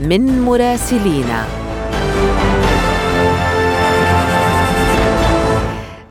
من مراسلينا.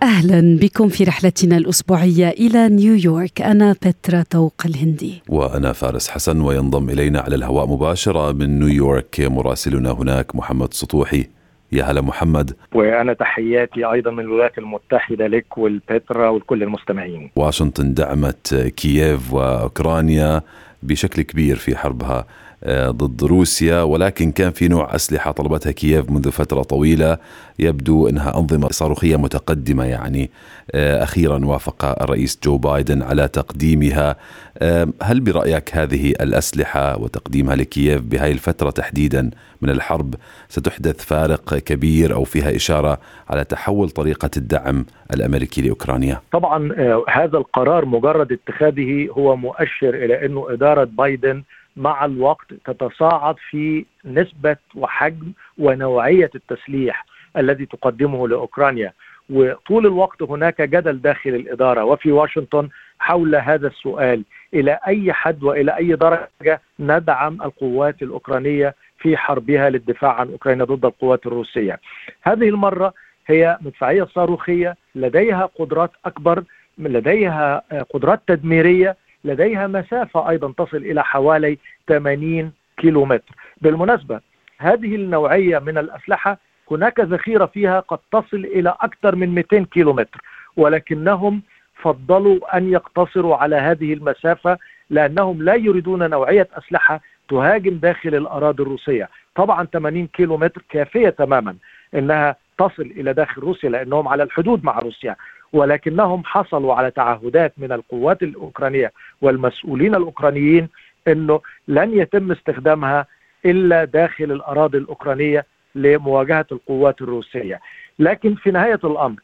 أهلا بكم في رحلتنا الأسبوعية إلى نيويورك. أنا بترا توق الهندي. وأنا فارس حسن وينضم إلينا على الهواء مباشرة من نيويورك مراسلنا هناك محمد سطوحي. يا هلا محمد. وأنا تحياتي أيضا من الولايات المتحدة لك والبترا ولكل المستمعين. واشنطن دعمت كييف وأوكرانيا. بشكل كبير في حربها آه، ضد روسيا. ولكن كان في نوع أسلحة طلبتها كييف منذ فترة طويلة. يبدو أنها أنظمة صاروخية متقدمة يعني آه، أخيرا وافق الرئيس جو بايدن على تقديمها. آه، هل برأيك هذه الأسلحة وتقديمها لكييف بهذه الفترة تحديدا من الحرب ستحدث فارق كبير أو فيها إشارة على تحول طريقة الدعم الأمريكي لأوكرانيا؟ طبعا هذا القرار مجرد اتخاذه هو مؤشر إلى أنه إدارة بايدن مع الوقت تتصاعد في نسبة وحجم ونوعية التسليح الذي تقدمه لأوكرانيا. وطول الوقت هناك جدل داخل الإدارة وفي واشنطن حول هذا السؤال. إلى أي حد وإلى أي درجة ندعم القوات الأوكرانية في حربها للدفاع عن أوكرانيا ضد القوات الروسية؟ هذه المرة هي مدفعية صاروخية لديها قدرات أكبر لديها قدرات تدميرية لديها مسافة أيضا تصل إلى حوالي 80 كيلومتر. بالمناسبة هذه النوعية من الأسلحة هناك ذخيرة فيها قد تصل إلى أكثر من 200 كيلومتر ولكنهم فضلوا أن يقتصروا على هذه المسافة لأنهم لا يريدون نوعية أسلحة تهاجم داخل الأراضي الروسية. طبعا 80 كيلومتر كافية تماما أنها تصل إلى داخل روسيا لأنهم على الحدود مع روسيا. ولكنهم حصلوا على تعهدات من القوات الأوكرانية والمسؤولين الأوكرانيين إنه لن يتم استخدامها إلا داخل الأراضي الأوكرانية لمواجهة القوات الروسية. لكن في نهاية الأمر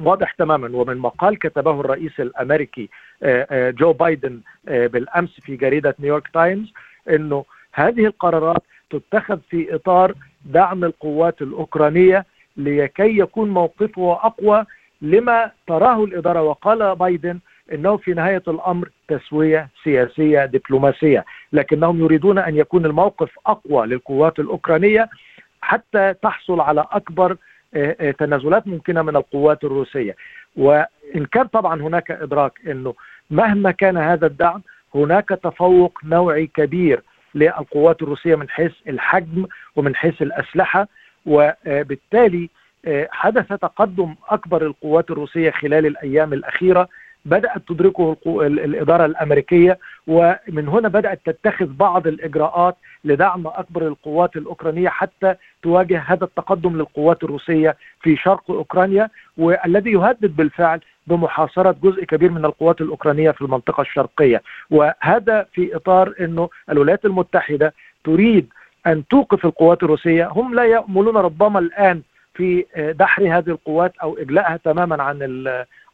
واضح تماما ومن مقال كتبه الرئيس الأمريكي آه، آه، جو بايدن آه، بالأمس في جريدة نيويورك تايمز إنه هذه القرارات تتخذ في إطار دعم القوات الأوكرانية لكي يكون موقفه أقوى لما تراه الإدارة وقال بايدن إنه في نهاية الأمر تسوية سياسية دبلوماسية، لكنهم يريدون أن يكون الموقف أقوى للقوات الأوكرانية حتى تحصل على أكبر آه، آه، تنازلات ممكنة من القوات الروسية، وإن كان طبعا هناك إدراك إنه مهما كان هذا الدعم هناك تفوق نوعي كبير للقوات الروسية من حيث الحجم ومن حيث الأسلحة وبالتالي حدث تقدم أكبر القوات الروسية خلال الأيام الأخيرة بدأت تدركه الإدارة الأمريكية ومن هنا بدأت تتخذ بعض الإجراءات لدعم أكبر القوات الأوكرانية حتى تواجه هذا التقدم للقوات الروسية في شرق أوكرانيا والذي يهدد بالفعل بمحاصرة جزء كبير من القوات الأوكرانية في المنطقة الشرقية. وهذا في إطار إنه الولايات المتحدة تريد أن توقف القوات الروسية. هم لا يأملون ربما الآن في دحر هذه القوات أو اجلائها تماما عن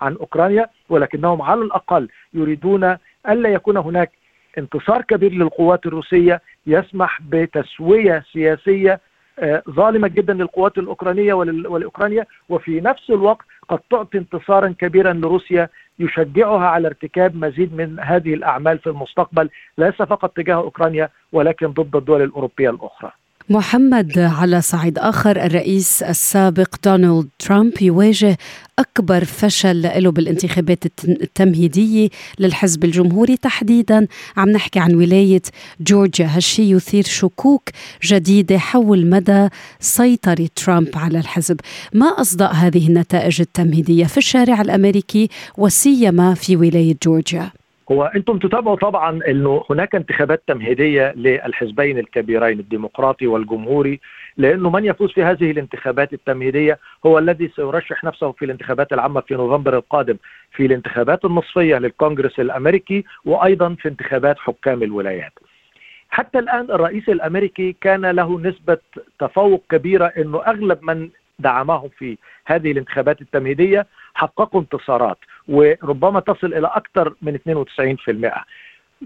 عن أوكرانيا ولكنهم على الأقل يريدون ألا يكون هناك انتصار كبير للقوات الروسية يسمح بتسوية سياسية آه، ظالمة جدا للقوات الأوكرانية ولأوكرانيا وفي نفس الوقت قد تعطي انتصارا كبيرا لروسيا يشجعها على ارتكاب مزيد من هذه الأعمال في المستقبل ليس فقط تجاه أوكرانيا ولكن ضد الدول الأوروبية الأخرى. محمد على صعيد آخر الرئيس السابق دونالد ترامب يواجه أكبر فشل له بالانتخابات التمهيدية للحزب الجمهوري تحديدا. عم نحكي عن ولاية جورجيا هالشي يثير شكوك جديدة حول مدى سيطرة ترامب على الحزب؟ ما أصدق هذه النتائج التمهيدية في الشارع الأمريكي وسيما في ولاية جورجيا. هو أنتم تتابعوا طبعا انه هناك انتخابات تمهيدية للحزبين الكبيرين الديمقراطي والجمهوري لأنه من يفوز في هذه الانتخابات التمهيدية هو الذي سيرشح نفسه في الانتخابات العامة في نوفمبر القادم في الانتخابات النصفية للكونغرس الأمريكي وأيضا في انتخابات حكام الولايات. حتى الآن الرئيس الأمريكي كان له نسبة تفوق كبيرة إنه أغلب من دعمهم في هذه الانتخابات التمهيدية حققوا انتصارات وربما تصل إلى أكثر من 92%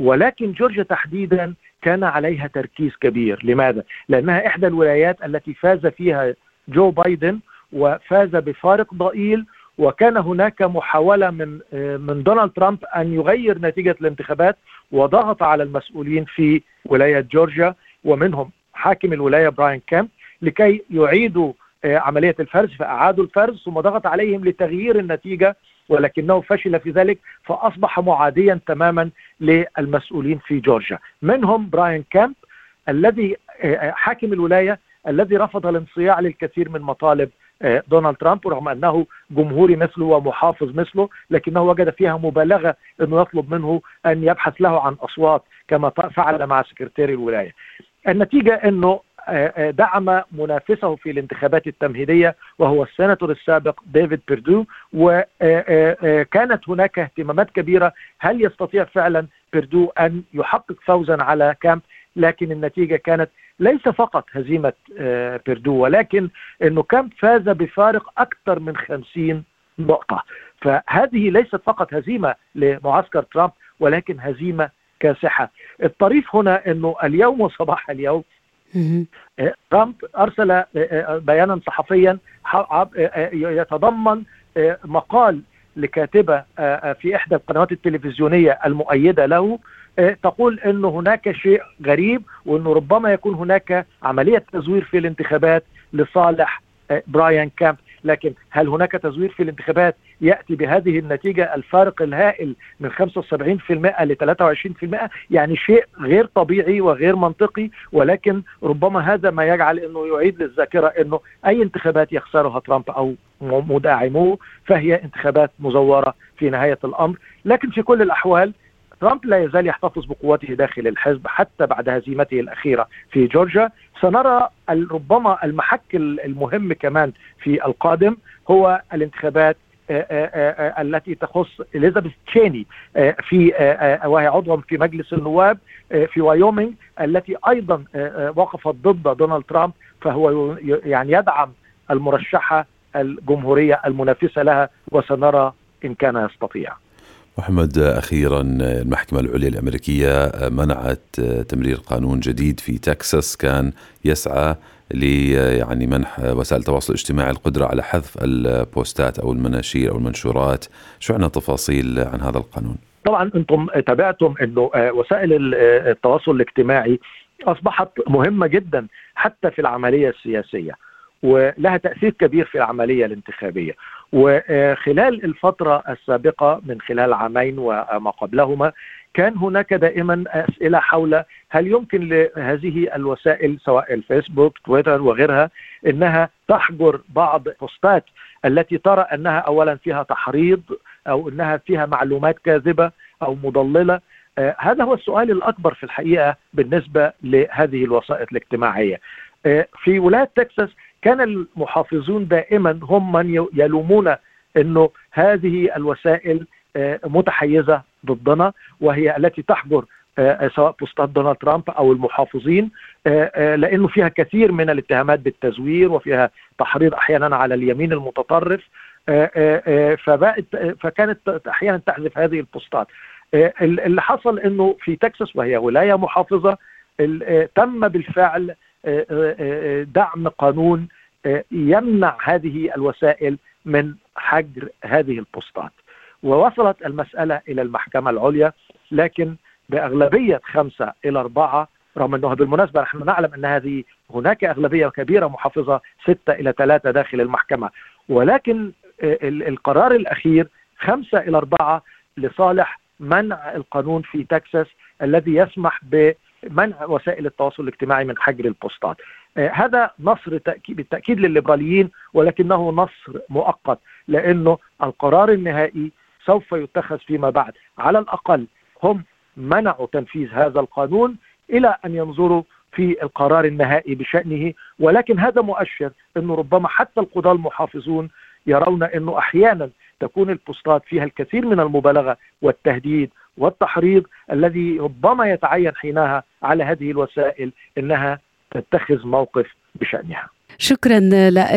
ولكن جورجيا تحديدا كان عليها تركيز كبير لماذا؟ لأنها إحدى الولايات التي فاز فيها جو بايدن وفاز بفارق ضئيل وكان هناك محاولة من من دونالد ترامب أن يغير نتيجة الانتخابات وضغط على المسؤولين في ولاية جورجيا ومنهم حاكم الولاية براين كامب لكي يعيدوا عملية الفرز فأعادوا الفرز ثم ضغط عليهم لتغيير النتيجة ولكنه فشل في ذلك فأصبح معاديا تماما للمسؤولين في جورجيا منهم براين كامب الذي آه، حاكم الولاية الذي رفض الانصياع للكثير من مطالب آه، دونالد ترامب رغم أنه جمهوري مثله ومحافظ مثله لكنه وجد فيها مبالغة إنه يطلب منه أن يبحث له عن أصوات كما فعل مع سكرتير الولاية. النتيجة إنه آه، آه، دعم منافسه في الانتخابات التمهيدية وهو السيناتور السابق ديفيد بيردو. وكانت آه، هناك اهتمامات كبيرة. هل يستطيع فعلا بيردو أن يحقق فوزا على كامب؟ لكن النتيجة كانت ليس فقط هزيمة بيردو ولكن إنه كامب فاز بفارق أكثر من 50 نقطة. فهذه ليست فقط هزيمة لمعسكر ترامب ولكن هزيمة كاسحة. الطريف هنا إنه اليوم وصباح اليوم آه، ترامب أرسل آه، آه، بيانا صحفيا يتضمن مقال لكاتبة في إحدى القنوات التلفزيونية المؤيدة له تقول انه هناك شيء غريب وانه ربما يكون هناك عملية تزوير في الانتخابات لصالح براين كامب. لكن هل هناك تزوير في الانتخابات يأتي بهذه النتيجة الفارق الهائل من 75% ل 23% يعني شيء غير طبيعي وغير منطقي ولكن ربما هذا ما يجعل إنه يعيد للذاكرة إنه أي انتخابات يخسرها ترامب أو مداعموه فهي انتخابات مزورة في نهاية الأمر. لكن في كل الأحوال ترامب لا يزال يحتفظ بقوته داخل الحزب حتى بعد هزيمته الأخيرة في جورجيا سنرى ربما المحك المهم كمان في القادم هو الانتخابات آه، آه، آه، التي تخص إليزابيث تشيني في وهي عضوا في مجلس النواب في وايومينغ التي أيضا وقفت ضد دونالد ترامب فهو يعني يدعم المرشحة الجمهورية المنافسة لها وسنرى إن كان يستطيع. محمد أخيرا المحكمة العليا الأمريكية منعت تمرير قانون جديد في تكساس كان يسعى ل يعني منح وسائل التواصل الاجتماعي القدرة على حذف البوستات أو المناشير أو المنشورات، شو عنا تفاصيل عن هذا القانون؟ طبعا أنتم تابعتم إنه وسائل التواصل الاجتماعي أصبحت مهمة جدا حتى في العملية السياسية ولها تأثير كبير في العملية الانتخابية وخلال الفترة السابقة من خلال عامين وما قبلهما كان هناك دائما أسئلة حول هل يمكن لهذه الوسائل سواء الفيسبوك تويتر وغيرها إنها تحجر بعض البوستات التي ترى أنها اولا فيها تحريض أو إنها فيها معلومات كاذبة أو مضللة. آه هذا هو السؤال الأكبر في الحقيقة بالنسبة لهذه الوسائط الاجتماعية. آه في ولاية تكساس كان المحافظون دائما هم من يلومون إنه هذه الوسائل آه، متحيزة ضدنا وهي التي تحجر آه، سواء بوستات دونالد ترامب أو المحافظين آه، لأنه فيها كثير من الاتهامات بالتزوير وفيها تحريض أحيانا على اليمين المتطرف فبقت فكانت أحيانا تحذف هذه البوستات. اللي حصل إنه في تكساس وهي ولاية محافظة تم بالفعل دعم قانون يمنع هذه الوسائل من حجر هذه البوستات. ووصلت المسألة إلى المحكمة العليا لكن بأغلبية خمسة إلى أربعة رغم أنه بالمناسبة نحن نعلم أن هذه هناك أغلبية كبيرة محافظة ستة إلى ثلاثة داخل المحكمة. ولكن القرار الأخير خمسة إلى أربعة لصالح منع القانون في تكساس الذي يسمح ب منع وسائل التواصل الاجتماعي من حجر البوستات. آه، هذا نصر بالتأكيد للليبراليين ولكنه نصر مؤقت لأنه القرار النهائي سوف يتخذ فيما بعد. على الأقل هم منعوا تنفيذ هذا القانون إلى أن ينظروا في القرار النهائي بشأنه ولكن هذا مؤشر أنه ربما حتى القضاة المحافظون يرون أنه أحيانا تكون البوستات فيها الكثير من المبالغة والتهديد والتحريض الذي ربما يتعين حينها على هذه الوسائل إنها تتخذ موقف بشأنها. شكرا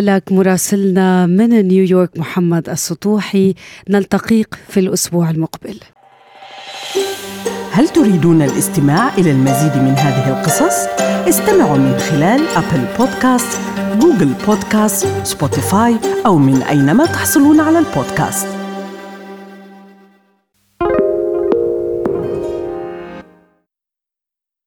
لك مراسلنا من نيويورك محمد السطوحي نلتقيك في الأسبوع المقبل. هل تريدون الاستماع إلى المزيد من هذه القصص؟ استمعوا من خلال ابل بودكاست، جوجل بودكاست، سبوتيفاي أو من أينما تحصلون على البودكاست.